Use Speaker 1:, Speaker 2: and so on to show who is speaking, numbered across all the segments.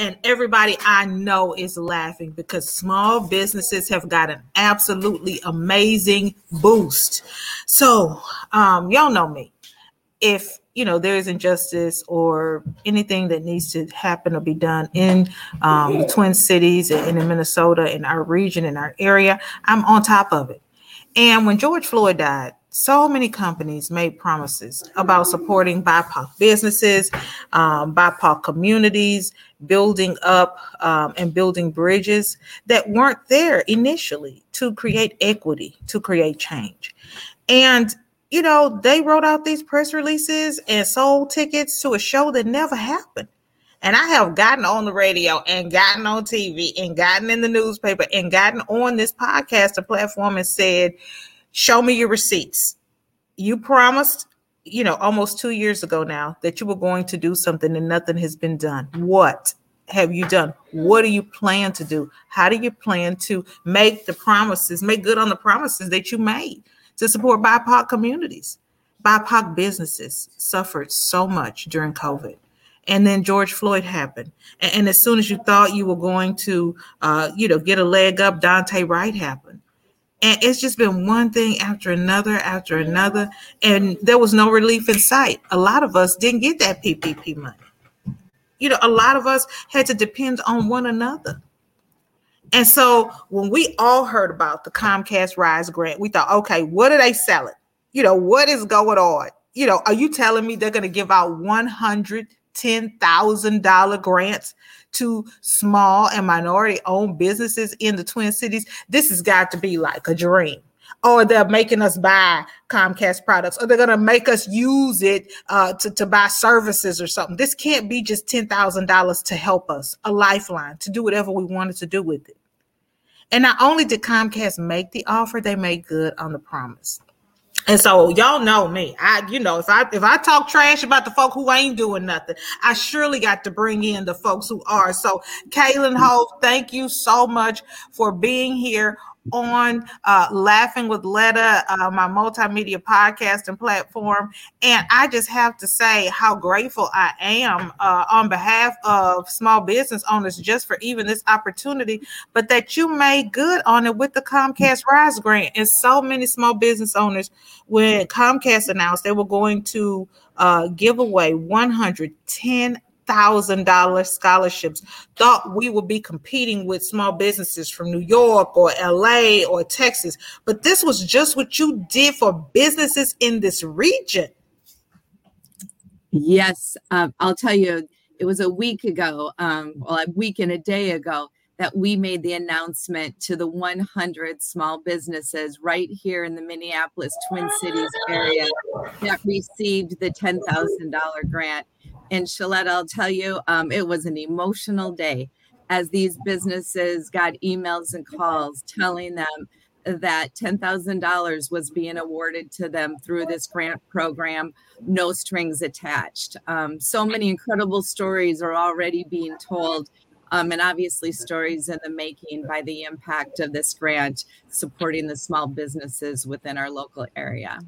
Speaker 1: and everybody I know is laughing because small businesses have got an absolutely amazing boost. So, um, y'all know me. If you know there is injustice or anything that needs to happen or be done in um, the Twin Cities and in Minnesota, in our region, in our area, I'm on top of it. And when George Floyd died, so many companies made promises about supporting BIPOC businesses, um, BIPOC communities, building up um, and building bridges that weren't there initially to create equity, to create change. And, you know, they wrote out these press releases and sold tickets to a show that never happened. And I have gotten on the radio and gotten on TV and gotten in the newspaper and gotten on this podcast platform and said, Show me your receipts. You promised, you know, almost two years ago now that you were going to do something and nothing has been done. What have you done? What do you plan to do? How do you plan to make the promises, make good on the promises that you made to support BIPOC communities? BIPOC businesses suffered so much during COVID. And then George Floyd happened. And, and as soon as you thought you were going to, uh, you know, get a leg up, Daunte Wright happened. And it's just been one thing after another after another. And there was no relief in sight. A lot of us didn't get that PPP money. You know, a lot of us had to depend on one another. And so when we all heard about the Comcast Rise grant, we thought, okay, what are they selling? You know, what is going on? You know, are you telling me they're going to give out $110,000 grants to small and minority owned businesses in the Twin Cities, this has got to be like a dream. Or they're making us buy Comcast products, or they're going to make us use it uh, to, to buy services or something. This can't be just $10,000 to help us, a lifeline to do whatever we wanted to do with it. And not only did Comcast make the offer, they made good on the promise. And so y'all know me. I, you know, if I if I talk trash about the folk who ain't doing nothing, I surely got to bring in the folks who are. So Kaylin Hope, thank you so much for being here on uh, Laughing with Letta, uh, my multimedia podcast and platform. And I just have to say how grateful I am uh, on behalf of small business owners just for even this opportunity, but that you made good on it with the Comcast Rise grant. And so many small business owners, when Comcast announced they were going to uh, give away 110 thousand dollar scholarships. Thought we would be competing with small businesses from New York or LA or Texas, but this was just what you did for businesses in this region.
Speaker 2: Yes, um, I'll tell you, it was a week ago, um, well, a week and a day ago, that we made the announcement to the 100 small businesses right here in the Minneapolis Twin Cities area that received the $10,000 grant. And Shaletta, I'll tell you, um, it was an emotional day as these businesses got emails and calls telling them that $10,000 was being awarded to them through this grant program, no strings attached. Um, so many incredible stories are already being told, um, and obviously, stories in the making by the impact of this grant supporting the small businesses within our local area.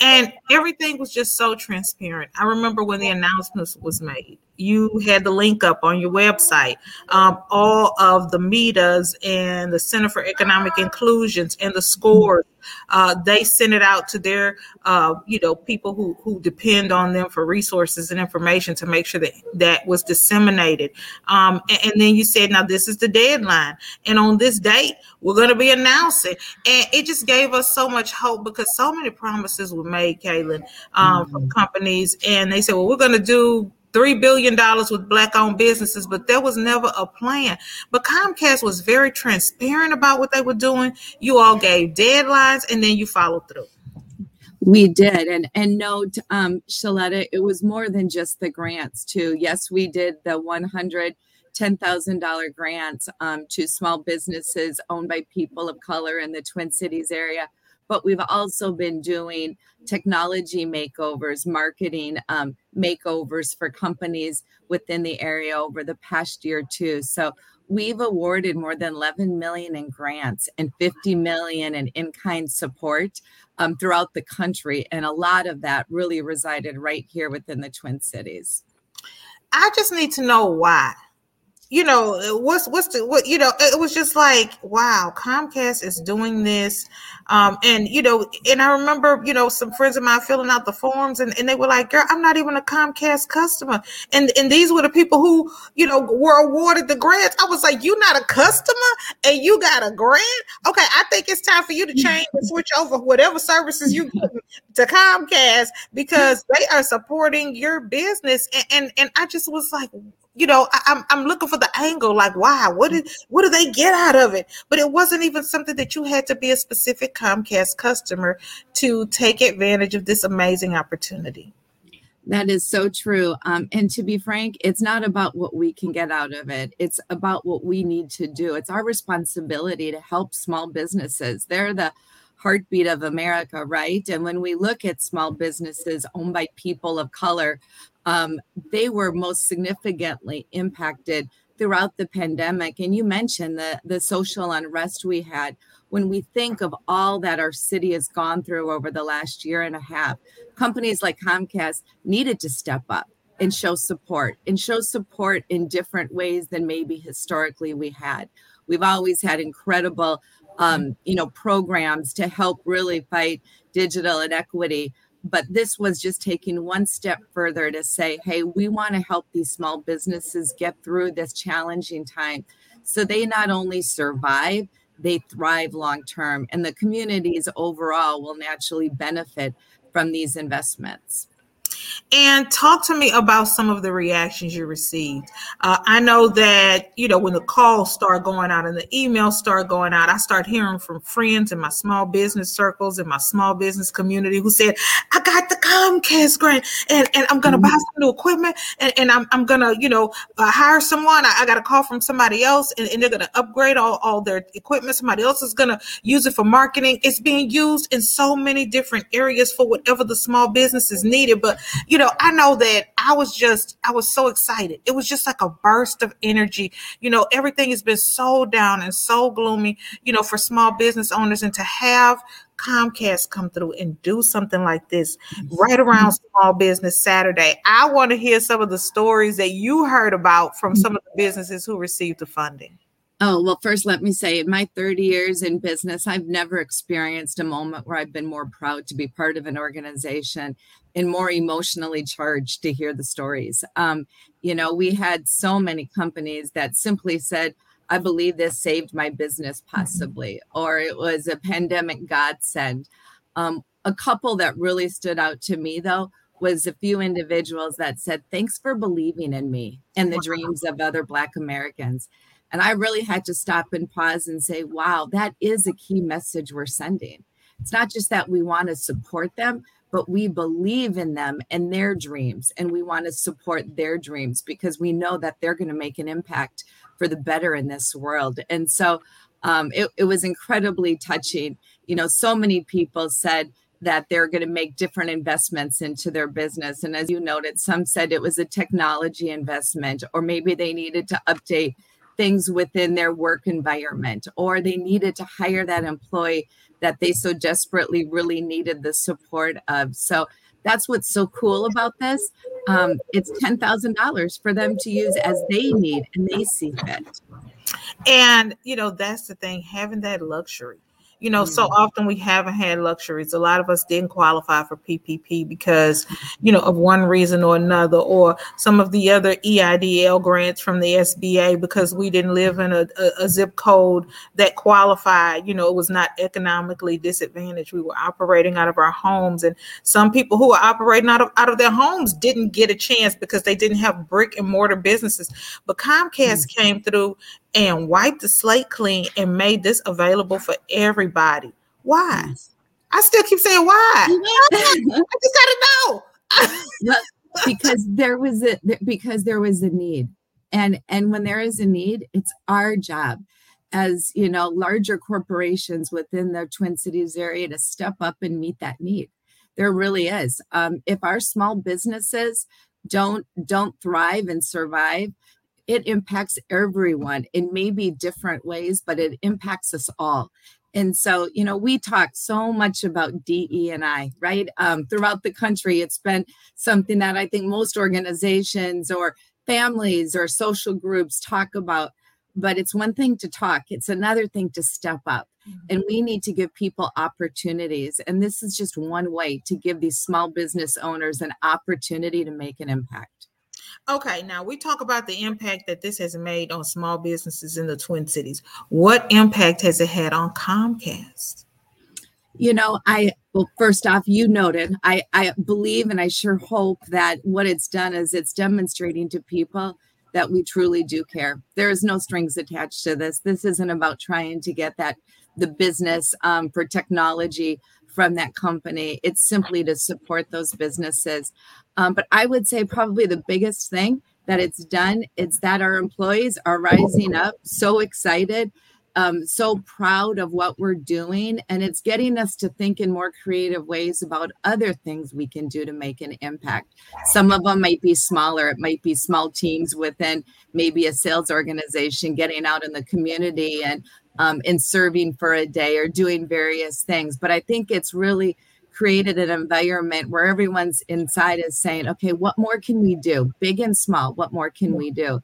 Speaker 1: And everything was just so transparent. I remember when the announcement was made, you had the link up on your website. Um, all of the MEDAs and the Center for Economic Inclusions and the scores, uh, they sent it out to their, uh, you know, people who, who depend on them for resources and information to make sure that that was disseminated. Um, and, and then you said, now this is the deadline. And on this date, we're going to be announcing. And it just gave us so much hope because so many promises were made, Kaylin, um, mm-hmm. from companies. And they said, well, we're going to do three billion dollars with black-owned businesses, but there was never a plan. But Comcast was very transparent about what they were doing. You all gave deadlines, and then you followed through.
Speaker 2: We did, and and note, um, Shaletta, it was more than just the grants too. Yes, we did the one hundred $10,000 grants um, to small businesses owned by people of color in the Twin Cities area. But we've also been doing technology makeovers, marketing um, makeovers for companies within the area over the past year, too. So we've awarded more than 11 million in grants and 50 million in in-kind support um, throughout the country and a lot of that really resided right here within the twin cities
Speaker 1: i just need to know why you know what's what's the what you know it was just like wow comcast is doing this. Um and you know and i remember you know some friends of mine filling out the forms and, and they were like girl i'm not even a comcast customer. And and these were the people who you know were awarded the grants. I was like you're not a customer and you got a grant? Okay i think it's time for you to change and switch over whatever services you get to comcast because they are supporting your business. And and, and i just was like you know, I, am I'm, I'm looking for the angle, like, why? What did what do they get out of it? But it wasn't even something that you had to be a specific Comcast customer to take advantage of this amazing opportunity.
Speaker 2: That is so true. Um, and to be frank, it's not about what we can get out of it. It's about what we need to do. It's our responsibility to help small businesses. They're the heartbeat of America, right? And when we look at small businesses owned by people of color, um, they were most significantly impacted throughout the pandemic. And you mentioned the, the social unrest we had. When we think of all that our city has gone through over the last year and a half, companies like Comcast needed to step up and show support and show support in different ways than maybe historically we had. We've always had incredible um, you know programs to help really fight digital inequity but this was just taking one step further to say, hey, we want to help these small businesses get through this challenging time so they not only survive, they thrive long term, and the communities overall will naturally benefit from these investments.
Speaker 1: And talk to me about some of the reactions you received. Uh, I know that, you know, when the calls start going out and the emails start going out, I start hearing from friends in my small business circles, in my small business community who said, I got the Comcast grant and, and I'm going to mm-hmm. buy some new equipment and, and I'm, I'm going to, you know, uh, hire someone. I, I, got a call from somebody else and, and they're going to upgrade all, all their equipment. Somebody else is going to use it for marketing. It's being used in so many different areas for whatever the small business is needed. But you know, I know that I was just, I was so excited. It was just like a burst of energy. You know, everything has been so down and so gloomy, you know, for small business owners and to have Comcast come through and do something like this right around mm-hmm. Small Business Saturday. I want to hear some of the stories that you heard about from mm-hmm. some of the businesses who received the funding.
Speaker 2: Oh, well, first, let me say, in my 30 years in business, I've never experienced a moment where I've been more proud to be part of an organization and more emotionally charged to hear the stories. Um, you know, we had so many companies that simply said, I believe this saved my business, mm-hmm. possibly, or it was a pandemic godsend. Um, a couple that really stood out to me, though, was a few individuals that said, Thanks for believing in me and the dreams of other Black Americans. And I really had to stop and pause and say, wow, that is a key message we're sending. It's not just that we want to support them, but we believe in them and their dreams. And we want to support their dreams because we know that they're going to make an impact for the better in this world. And so um, it, it was incredibly touching. You know, so many people said, that they're going to make different investments into their business. And as you noted, some said it was a technology investment, or maybe they needed to update things within their work environment, or they needed to hire that employee that they so desperately really needed the support of. So that's what's so cool about this. Um, it's $10,000 for them to use as they need and they see fit.
Speaker 1: And, you know, that's the thing, having that luxury you know, so mm. often we haven't had luxuries. A lot of us didn't qualify for PPP because, you know, of one reason or another, or some of the other EIDL grants from the SBA because we didn't live in a, a, a zip code that qualified. You know, it was not economically disadvantaged. We were operating out of our homes, and some people who were operating out of out of their homes didn't get a chance because they didn't have brick and mortar businesses. But Comcast mm-hmm. came through and wiped the slate clean and made this available for everybody. Why? Yes. I still keep saying why. I just gotta know.
Speaker 2: because there was a because there was a need and and when there is a need it's our job as you know larger corporations within the twin cities area to step up and meet that need there really is um, if our small businesses don't don't thrive and survive it impacts everyone in maybe different ways but it impacts us all. And so you know we talk so much about de and i right? Um, throughout the country it's been something that i think most organizations or families or social groups talk about but it's one thing to talk it's another thing to step up. Mm-hmm. and we need to give people opportunities and this is just one way to give these small business owners an opportunity to make an impact
Speaker 1: okay now we talk about the impact that this has made on small businesses in the twin cities. What impact has it had on comcast?
Speaker 2: You know i well first off you noted i i believe and i sure hope that what it's done is it's demonstrating to people that we truly do care. There is no strings attached to this. This isn't about trying to get that the business um, for technology from that company it's simply to support those businesses um, but i would say probably the biggest thing that it's done is that our employees are rising up so excited um, so proud of what we're doing. And it's getting us to think in more creative ways about other things we can do to make an impact. Some of them might be smaller, it might be small teams within maybe a sales organization getting out in the community and um, and serving for a day or doing various things. But I think it's really created an environment where everyone's inside is saying, okay, what more can we do? Big and small, what more can we do?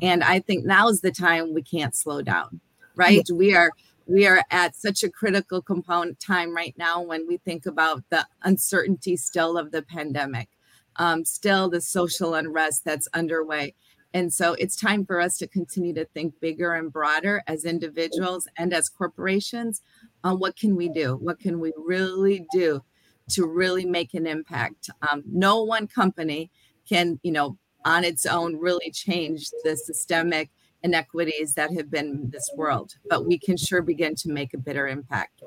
Speaker 2: And I think now is the time we can't slow down right yeah. we are we are at such a critical component time right now when we think about the uncertainty still of the pandemic um, still the social unrest that's underway and so it's time for us to continue to think bigger and broader as individuals and as corporations on what can we do what can we really do to really make an impact um, no one company can you know on its own really change the systemic inequities that have been in this world, but we can sure begin to make a bitter impact.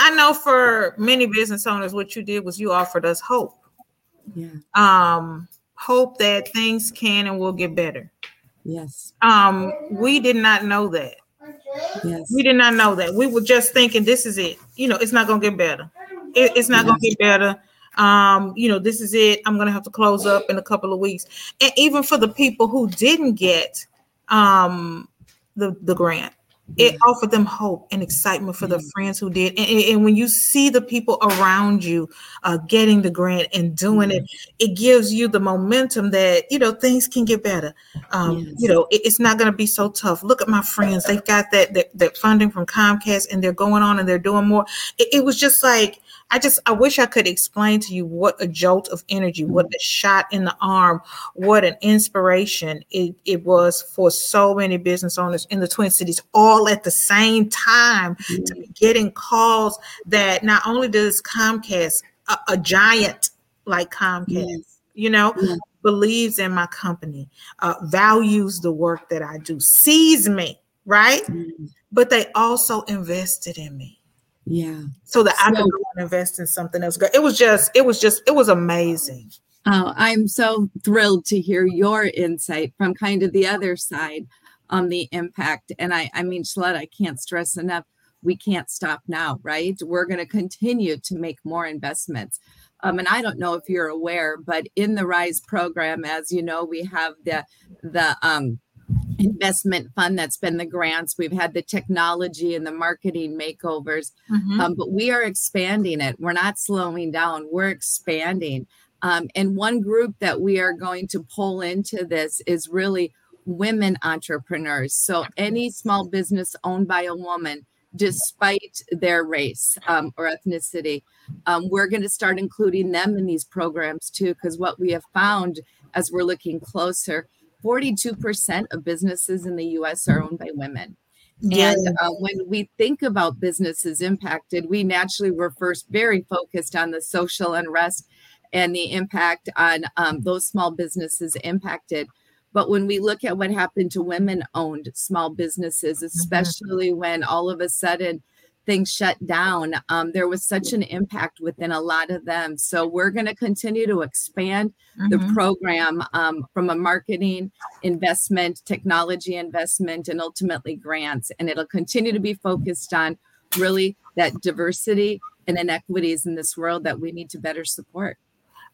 Speaker 1: I know for many business owners, what you did was you offered us hope.
Speaker 2: Yeah.
Speaker 1: Um, hope that things can and will get better.
Speaker 2: Yes.
Speaker 1: Um, we did not know that.
Speaker 2: Yes.
Speaker 1: We did not know that. We were just thinking this is it. You know, it's not gonna get better. It, it's not yes. gonna get better. Um, you know, this is it. I'm gonna have to close up in a couple of weeks. And even for the people who didn't get um, the the grant. It offered them hope and excitement for the friends who did. And, and, when you see the people around you uh, getting the grant and doing it, it gives you the momentum that, you know, things can get better. Um, yes. You know, it, it's not going to be so tough. Look at my friends. They've got that, that, that funding from Comcast and they're going on and they're doing more. It, it was just like, I just I wish I could explain to you what a jolt of energy, what a shot in the arm, what an inspiration it, it was for so many business owners in the Twin Cities, all at the same time, mm-hmm. to be getting calls that not only does Comcast, a, a giant like Comcast, yes. you know, yeah. believes in my company, uh, values the work that I do, sees me, right? Mm-hmm. But they also invested in me
Speaker 2: yeah.
Speaker 1: So that so, I could invest in something else. It was just, it was just, it was amazing.
Speaker 2: Oh, I'm so thrilled to hear your insight from kind of the other side on the impact. And I, I mean, Shaletta, I can't stress enough. We can't stop now, right? We're going to continue to make more investments. Um, and I don't know if you're aware, but in the Rise program, as you know, we have the the um, investment fund that's been the grants. We've had the technology and the marketing makeovers mm-hmm. um, but we are expanding it. We're not slowing down. We're expanding. Um, and one group that we are going to pull into this is really women entrepreneurs. So any small business owned by a woman despite their race um, or ethnicity um, we're going to start including them in these programs too because what we have found as we're looking closer 42% of businesses in the US are owned by women. Yeah. And uh, when we think about businesses impacted, we naturally were first very focused on the social unrest and the impact on um, those small businesses impacted. But when we look at what happened to women owned small businesses, mm-hmm. especially mm-hmm. when all of a sudden things shut down, um, there was such an impact within a lot of them. So we're going to continue to expand mm-hmm. the program um, from a marketing investment, technology investment, and ultimately grants. And it'll continue to be focused on really that diversity and inequities in this world that we need to better support.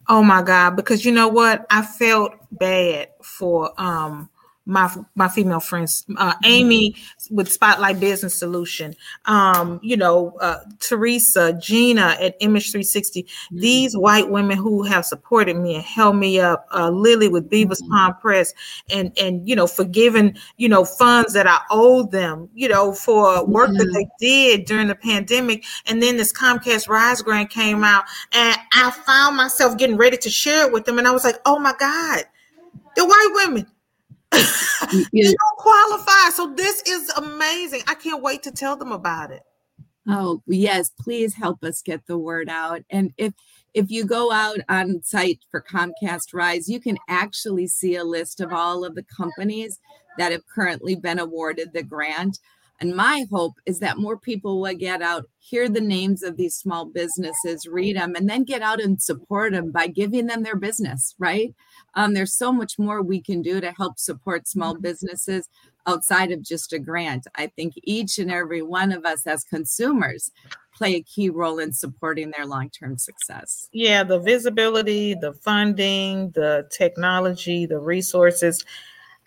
Speaker 1: Oh my God, because you know what? I felt bad for um my my female friends, uh, Amy with Spotlight Business Solution, um, you know, uh, Teresa, Gina at Image 360. Mm-hmm. These white women who have supported me and held me up, uh, Lily with Beavis mm-hmm. Palm Press, and and you know, forgiving you know funds that I owed them, you know, for work mm-hmm. that they did during the pandemic. And then this Comcast Rise grant came out, and I found myself getting ready to share it with them, and I was like, oh my God, the white women you don't qualify. So this is amazing. I can't wait to tell them about it.
Speaker 2: Oh, yes, please help us get the word out. And if if you go out on site for Comcast Rise, you can actually see a list of all of the companies that have currently been awarded the grant. And my hope is that more people will get out, hear the names of these small businesses, read them, and then get out and support them by giving them their business, right? Um, there's so much more we can do to help support small mm-hmm. businesses outside of just a grant. I think each and every one of us as consumers play a key role in supporting their long term success.
Speaker 1: Yeah, the visibility, the funding, the technology, the resources.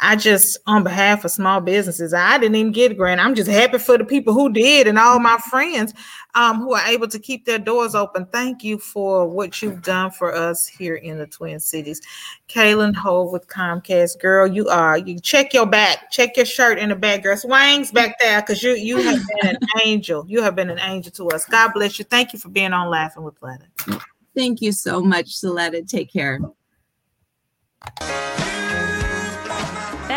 Speaker 1: I just, on behalf of small businesses, I didn't even get a grant. I'm just happy for the people who did and all my friends um, who are able to keep their doors open. Thank you for what you've done for us here in the Twin Cities. Kaylin Ho with Comcast, girl, you are. You check your back, check your shirt in the back, girl. Swang's back there because you you have been an angel. You have been an angel to us. God bless you. Thank you for being on Laughing with Letta.
Speaker 2: Thank you so much, Shaletta. Take care.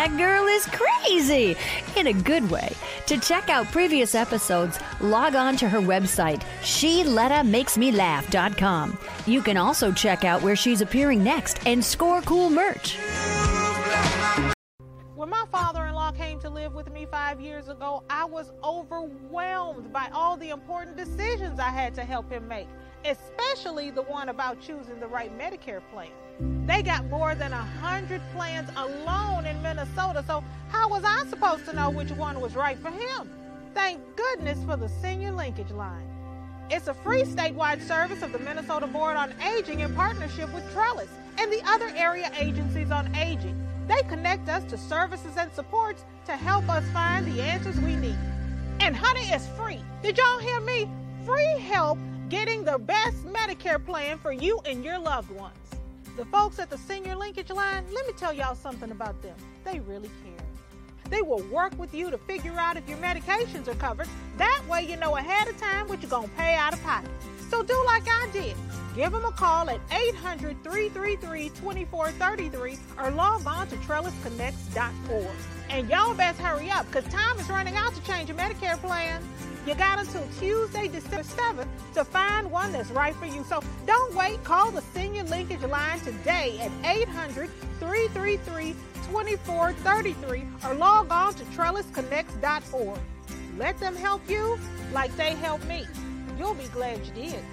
Speaker 3: That girl is crazy in a good way. To check out previous episodes, log on to her website, SheLettaMakesMeLaugh.com. You can also check out where she's appearing next and score cool merch.
Speaker 4: When my father in law came to live with me five years ago, I was overwhelmed by all the important decisions I had to help him make, especially the one about choosing the right Medicare plan. They got more than a hundred plans alone in Minnesota, so how was I supposed to know which one was right for him? Thank goodness for the senior linkage line. It's a free statewide service of the Minnesota Board on Aging in partnership with Trellis and the other area agencies on aging. They connect us to services and supports to help us find the answers we need. And honey, it's free. Did y'all hear me? Free help getting the best Medicare plan for you and your loved ones. The folks at the senior linkage line, let me tell y'all something about them. They really care. They will work with you to figure out if your medications are covered. That way you know ahead of time what you're going to pay out of pocket. So do like I did. Give them a call at 800 333 2433 or log on to trellisconnects.org. And y'all best hurry up because time is running out to change your Medicare plan. You got until Tuesday, December 7th to find one that's right for you. So don't wait. Call the Senior Linkage Line today at 800 333 2433 or log on to trellisconnects.org. Let them help you like they helped me. You'll be glad you did.